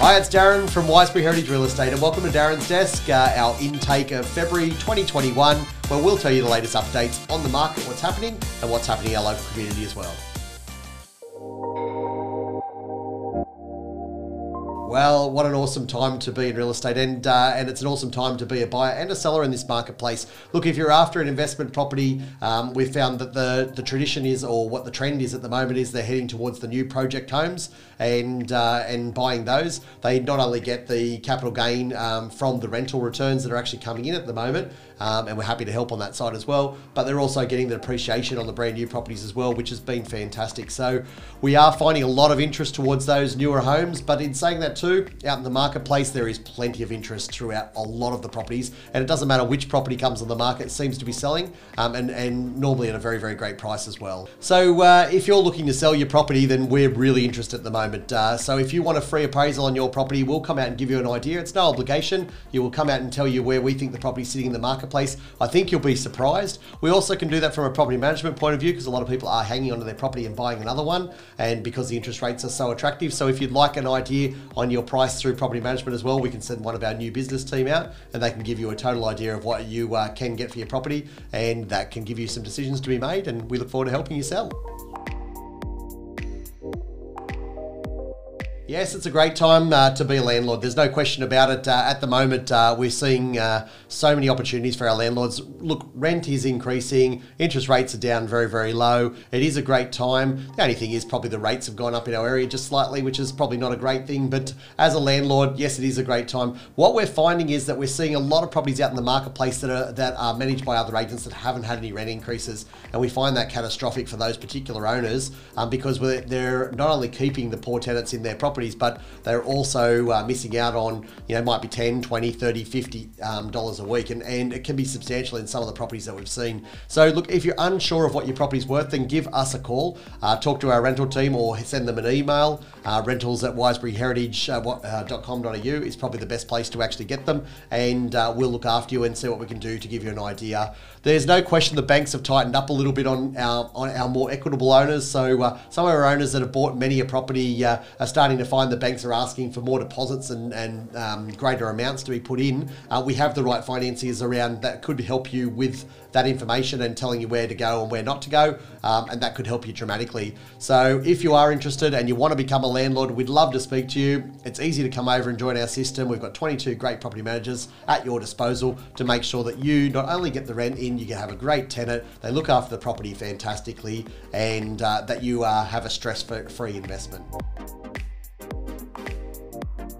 Hi, it's Darren from Wiseberry Heritage Real Estate, and welcome to Darren's Desk, uh, our intake of February 2021, where we'll tell you the latest updates on the market, what's happening, and what's happening in our local community as well. Well, what an awesome time to be in real estate, and uh, and it's an awesome time to be a buyer and a seller in this marketplace. Look, if you're after an investment property, um, we've found that the the tradition is, or what the trend is at the moment, is they're heading towards the new project homes and uh, and buying those. They not only get the capital gain um, from the rental returns that are actually coming in at the moment, um, and we're happy to help on that side as well. But they're also getting the appreciation on the brand new properties as well, which has been fantastic. So we are finding a lot of interest towards those newer homes. But in saying that too, out in the marketplace, there is plenty of interest throughout a lot of the properties, and it doesn't matter which property comes on the market, it seems to be selling, um, and and normally at a very very great price as well. So uh, if you're looking to sell your property, then we're really interested at the moment. Uh, so if you want a free appraisal on your property, we'll come out and give you an idea. It's no obligation. You will come out and tell you where we think the property's sitting in the marketplace. I think you'll be surprised. We also can do that from a property management point of view because a lot of people are hanging onto their property and buying another one, and because the interest rates are so attractive. So if you'd like an idea on your price through property management as well, we can send one of our new business team out, and they can give you a total idea of what you uh, can get for your property, and that can give you some decisions to be made. And we look forward to helping you sell. Yes, it's a great time uh, to be a landlord. There's no question about it. Uh, at the moment, uh, we're seeing uh, so many opportunities for our landlords. Look, rent is increasing, interest rates are down very, very low. It is a great time. The only thing is, probably the rates have gone up in our area just slightly, which is probably not a great thing. But as a landlord, yes, it is a great time. What we're finding is that we're seeing a lot of properties out in the marketplace that are that are managed by other agents that haven't had any rent increases, and we find that catastrophic for those particular owners um, because they're not only keeping the poor tenants in their property properties, but they're also uh, missing out on, you know, might be 10, 20, 30, 50 um, dollars a week. And, and it can be substantial in some of the properties that we've seen. So look, if you're unsure of what your property's worth, then give us a call, uh, talk to our rental team or send them an email. Uh, rentals at wiseberryheritage.com.au uh, is probably the best place to actually get them. And uh, we'll look after you and see what we can do to give you an idea. There's no question the banks have tightened up a little bit on our, on our more equitable owners. So uh, some of our owners that have bought many a property are starting to find the banks are asking for more deposits and, and um, greater amounts to be put in, uh, we have the right financiers around that could help you with that information and telling you where to go and where not to go, um, and that could help you dramatically. So, if you are interested and you want to become a landlord, we'd love to speak to you. It's easy to come over and join our system. We've got 22 great property managers at your disposal to make sure that you not only get the rent in, you can have a great tenant, they look after the property fantastically, and uh, that you uh, have a stress free investment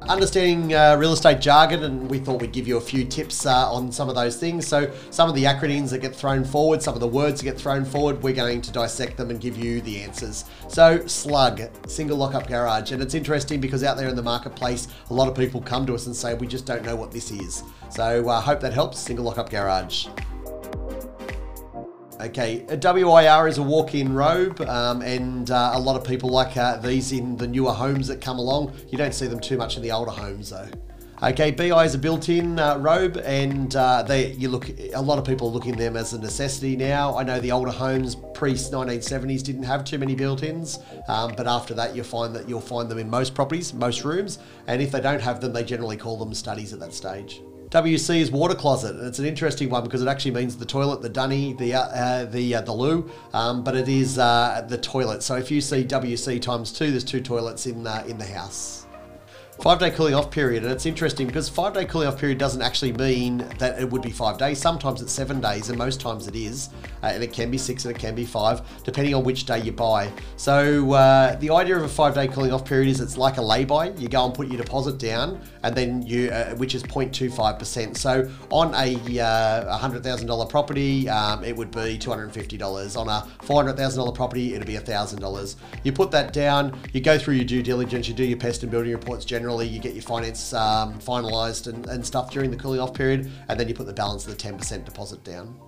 understanding uh, real estate jargon, and we thought we'd give you a few tips uh, on some of those things. So, some of the acronyms that get thrown forward, some of the words that get thrown forward, we're going to dissect them and give you the answers. So, slug, single lockup garage, and it's interesting because out there in the marketplace, a lot of people come to us and say, We just don't know what this is. So, I uh, hope that helps. Single lockup garage. Okay, a WIR is a walk-in robe, um, and uh, a lot of people like uh, these in the newer homes that come along. You don't see them too much in the older homes, though. Okay, BI is a built-in uh, robe, and uh, they you look. A lot of people are looking them as a necessity now. I know the older homes pre 1970s didn't have too many built-ins, um, but after that, you'll find that you'll find them in most properties, most rooms, and if they don't have them, they generally call them studies at that stage. WC is water closet, and it's an interesting one because it actually means the toilet, the dunny, the uh, the uh, the loo, um, but it is uh, the toilet. So if you see WC times two, there's two toilets in uh, in the house. Five day cooling off period, and it's interesting because five day cooling off period doesn't actually mean that it would be five days. Sometimes it's seven days, and most times it is, uh, and it can be six and it can be five, depending on which day you buy. So uh, the idea of a five day cooling off period is it's like a lay by. You go and put your deposit down, and then you, uh, which is 0.25%. So on a uh, $100,000 property, um, it would be $250. On a $400,000 property, it'd be $1,000. You put that down, you go through your due diligence, you do your pest and building reports generally generally you get your finance um, finalised and, and stuff during the cooling off period, and then you put the balance of the 10% deposit down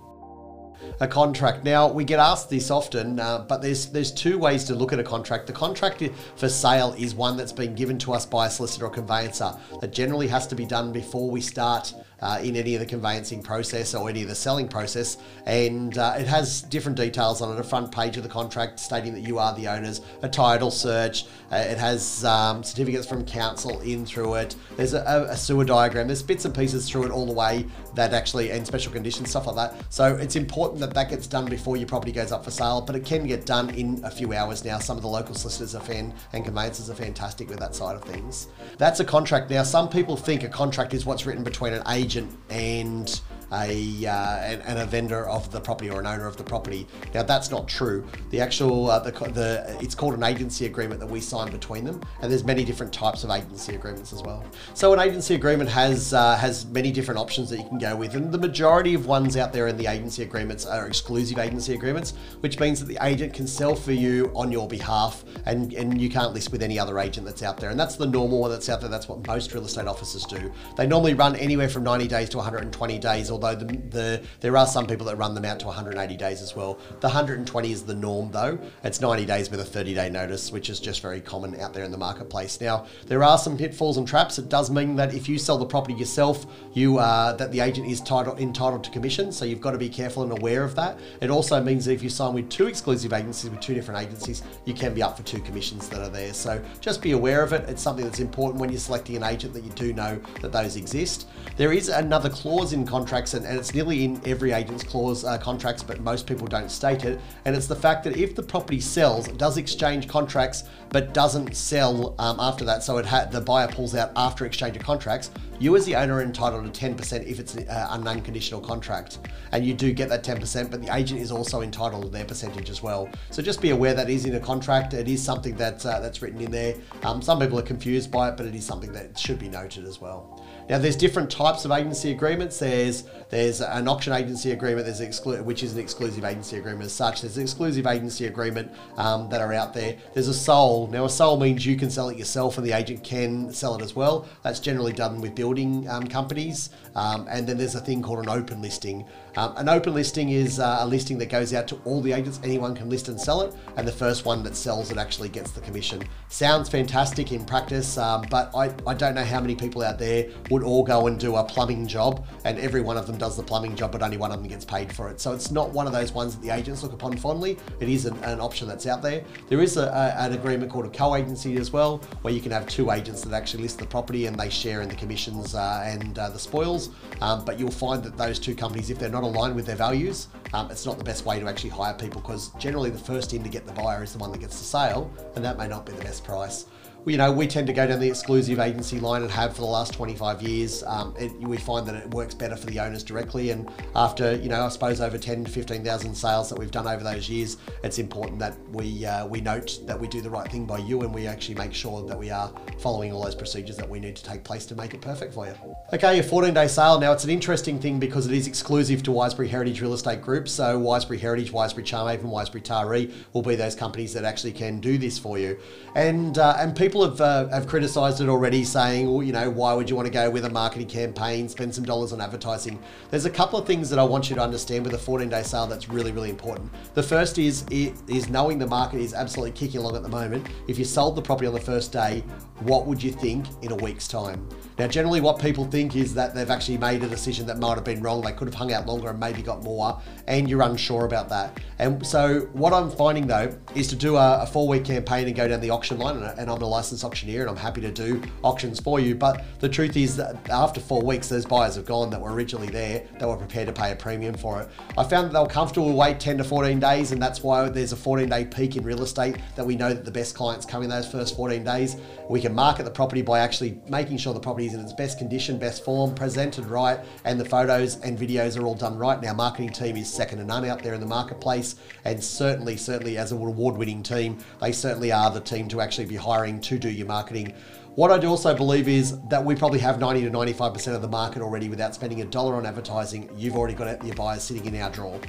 a contract. Now we get asked this often, uh, but there's there's two ways to look at a contract. The contract for sale is one that's been given to us by a solicitor or conveyancer that generally has to be done before we start uh, in any of the conveyancing process or any of the selling process. And uh, it has different details on it a front page of the contract stating that you are the owners, a title search, uh, it has um, certificates from council in through it. There's a, a, sewer diagram, there's bits and pieces through it all the way that actually, and special conditions, stuff like that. So it's important that that gets done before your property goes up for sale, but it can get done in a few hours now. Some of the local solicitors are fan and conveyancers are fantastic with that side of things. That's a contract. Now, some people think a contract is what's written between an agent and a uh, and, and, a vendor of the property or an owner of the property. Now that's not true. The actual uh, the, the it's called an agency agreement that we sign between them, and there's many different types of agency agreements as well. So an agency agreement has uh, has many different options that you can go with, and the majority of ones out there in the agency agreements are exclusive agency agreements, which means that the agent can sell for you on your behalf, and and you can't list with any other agent that's out there, and that's the normal one that's out there. That's what most real estate offices do. They normally run anywhere from 90 days to 120 days, or although the, the there are some people that run them out to 180 days as well. The 120 is the norm though. It's 90 days with a 30 day notice, which is just very common out there in the marketplace. Now, there are some pitfalls and traps. It does mean that if you sell the property yourself, you uh, that the agent is title, entitled to commission, so you've got to be careful and aware of that. It also means that if you sign with two exclusive agencies with two different agencies, you can be up for two commissions that are there. So just be aware of it. It's something that's important when you're selecting an agent that you do know that those exist. There is another clause in contracts and, and it's nearly in every agent's clause uh, contracts, but most people don't state it. And it's the fact that if the property sells, does exchange contracts, but doesn't sell um, after that, so it ha- the buyer pulls out after exchange of contracts, you as the owner are entitled to 10% if it's uh, an unconditional contract. And you do get that 10%, but the agent is also entitled to their percentage as well. So just be aware that is in a contract. It is something that, uh, that's written in there. Um, some people are confused by it, but it is something that should be noted as well. Now, there's different types of agency agreements. There's there's an auction agency agreement, there's exclu- which is an exclusive agency agreement as such. There's an exclusive agency agreement um, that are out there. There's a sole. Now, a sole means you can sell it yourself, and the agent can sell it as well. That's generally done with building um, companies. Um, and then there's a thing called an open listing. Um, an open listing is uh, a listing that goes out to all the agents. Anyone can list and sell it, and the first one that sells it actually gets the commission. Sounds fantastic in practice, um, but I, I don't know how many people out there would all go and do a plumbing job, and every one of them does the plumbing job, but only one of them gets paid for it. So it's not one of those ones that the agents look upon fondly. It is an, an option that's out there. There is a, a, an agreement called a co-agency as well, where you can have two agents that actually list the property and they share in the commissions uh, and uh, the spoils. Um, but you'll find that those two companies, if they're not aligned with their values, um, it's not the best way to actually hire people because generally the first in to get the buyer is the one that gets the sale, and that may not be the best price you know, we tend to go down the exclusive agency line and have for the last 25 years. Um, it, we find that it works better for the owners directly. And after, you know, I suppose over 10 to 15,000 sales that we've done over those years, it's important that we uh, we note that we do the right thing by you and we actually make sure that we are following all those procedures that we need to take place to make it perfect for you. Okay, a 14 day sale. Now, it's an interesting thing because it is exclusive to Wiseberry Heritage Real Estate Group. So, Wiseberry Heritage, Wiseberry Charmhaven, Wiseberry Taree will be those companies that actually can do this for you. And, uh, and people people have uh, have criticised it already, saying, well, you know, why would you want to go with a marketing campaign, spend some dollars on advertising? There's a couple of things that I want you to understand with a 14 day sale that's really, really important. The first is is knowing the market is absolutely kicking along at the moment. If you sold the property on the first day, what would you think in a week's time? Now, generally, what people think is that they've actually made a decision that might have been wrong. They could have hung out longer and maybe got more, and you're unsure about that. And so, what I'm finding though is to do a, a four week campaign and go down the auction line, and, and I'm a licensed auctioneer and I'm happy to do auctions for you. But the truth is that after four weeks, those buyers have gone that were originally there, that were prepared to pay a premium for it. I found that they were comfortable to wait 10 to 14 days, and that's why there's a 14 day peak in real estate that we know that the best clients come in those first 14 days. We can market the property by actually making sure the property is in its best condition, best form, presented right, and the photos and videos are all done right. Now, marketing team is second to none out there in the marketplace, and certainly, certainly as an award-winning team, they certainly are the team to actually be hiring to do your marketing. What I also believe is that we probably have 90 to 95% of the market already without spending a dollar on advertising. You've already got your buyers sitting in our drawer.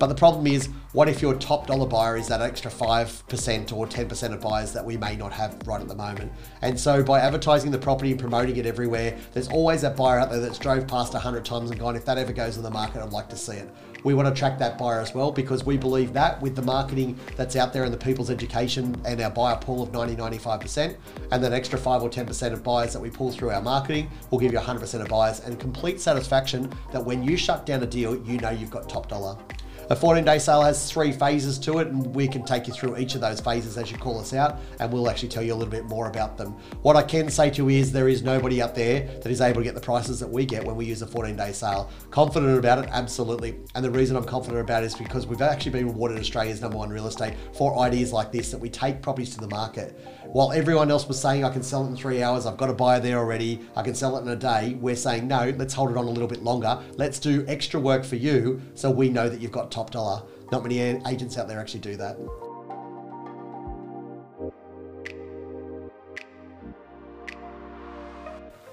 But the problem is, what if your top dollar buyer is that extra 5% or 10% of buyers that we may not have right at the moment? And so by advertising the property and promoting it everywhere, there's always that buyer out there that's drove past 100 times and gone, if that ever goes on the market, I'd like to see it. We want to attract that buyer as well because we believe that with the marketing that's out there and the people's education and our buyer pool of 90 95%, and that extra 5 or 10% of buyers that we pull through our marketing will give you 100% of buyers and complete satisfaction that when you shut down a deal, you know you've got top dollar. A 14 day sale has three phases to it, and we can take you through each of those phases as you call us out, and we'll actually tell you a little bit more about them. What I can say to you is there is nobody out there that is able to get the prices that we get when we use a 14 day sale. Confident about it? Absolutely. And the reason I'm confident about it is because we've actually been rewarded Australia's number one real estate for ideas like this that we take properties to the market. While everyone else was saying I can sell it in three hours, I've got a buyer there already, I can sell it in a day, we're saying no, let's hold it on a little bit longer. Let's do extra work for you so we know that you've got top dollar. Not many agents out there actually do that.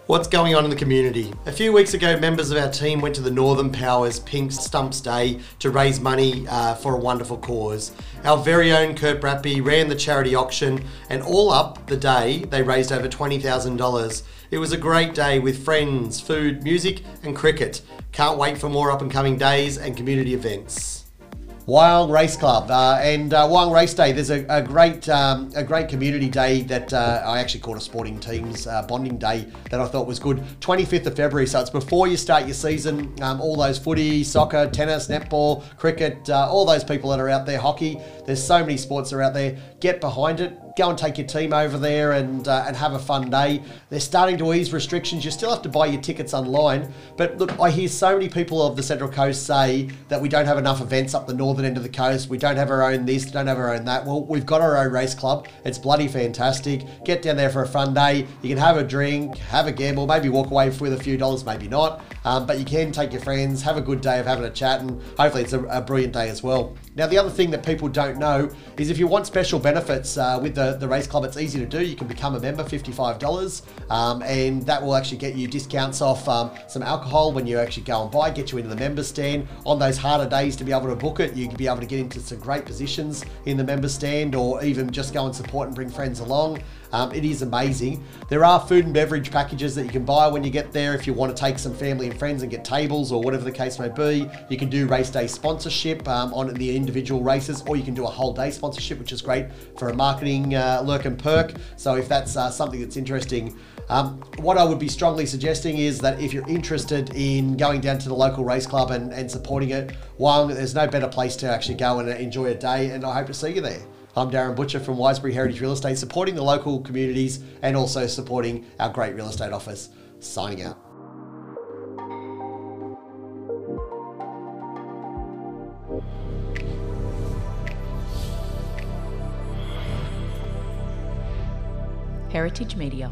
What's going on in the community? A few weeks ago, members of our team went to the Northern Powers Pink Stumps Day to raise money uh, for a wonderful cause. Our very own Kurt Brappy ran the charity auction, and all up the day, they raised over $20,000. It was a great day with friends, food, music, and cricket. Can't wait for more up and coming days and community events. Wyong Race Club uh, and uh, Wyong Race Day. There's a, a great um, a great community day that uh, I actually called a sporting teams uh, bonding day that I thought was good. 25th of February, so it's before you start your season. Um, all those footy, soccer, tennis, netball, cricket, uh, all those people that are out there, hockey. There's so many sports that are out there. Get behind it go and take your team over there and uh, and have a fun day. They're starting to ease restrictions. You still have to buy your tickets online, but look, I hear so many people of the Central Coast say that we don't have enough events up the northern end of the coast. We don't have our own this, don't have our own that. Well, we've got our own race club. It's bloody fantastic. Get down there for a fun day. You can have a drink, have a gamble, maybe walk away with a few dollars, maybe not. Um, but you can take your friends, have a good day of having a chat, and hopefully it's a, a brilliant day as well. Now, the other thing that people don't know is if you want special benefits uh, with the, the race club, it's easy to do. You can become a member, $55, um, and that will actually get you discounts off um, some alcohol when you actually go and buy, get you into the member stand. On those harder days to be able to book it, you can be able to get into some great positions in the member stand or even just go and support and bring friends along. Um, it is amazing. There are food and beverage packages that you can buy when you get there if you want to take some family and friends and get tables or whatever the case may be. You can do race day sponsorship um, on the individual races, or you can do a whole day sponsorship, which is great for a marketing uh, lurk and perk. So if that's uh, something that's interesting, um, what I would be strongly suggesting is that if you're interested in going down to the local race club and, and supporting it, one, there's no better place to actually go and enjoy a day, and I hope to see you there. I'm Darren Butcher from Wiseberry Heritage Real Estate, supporting the local communities and also supporting our great real estate office. Signing out. Heritage Media.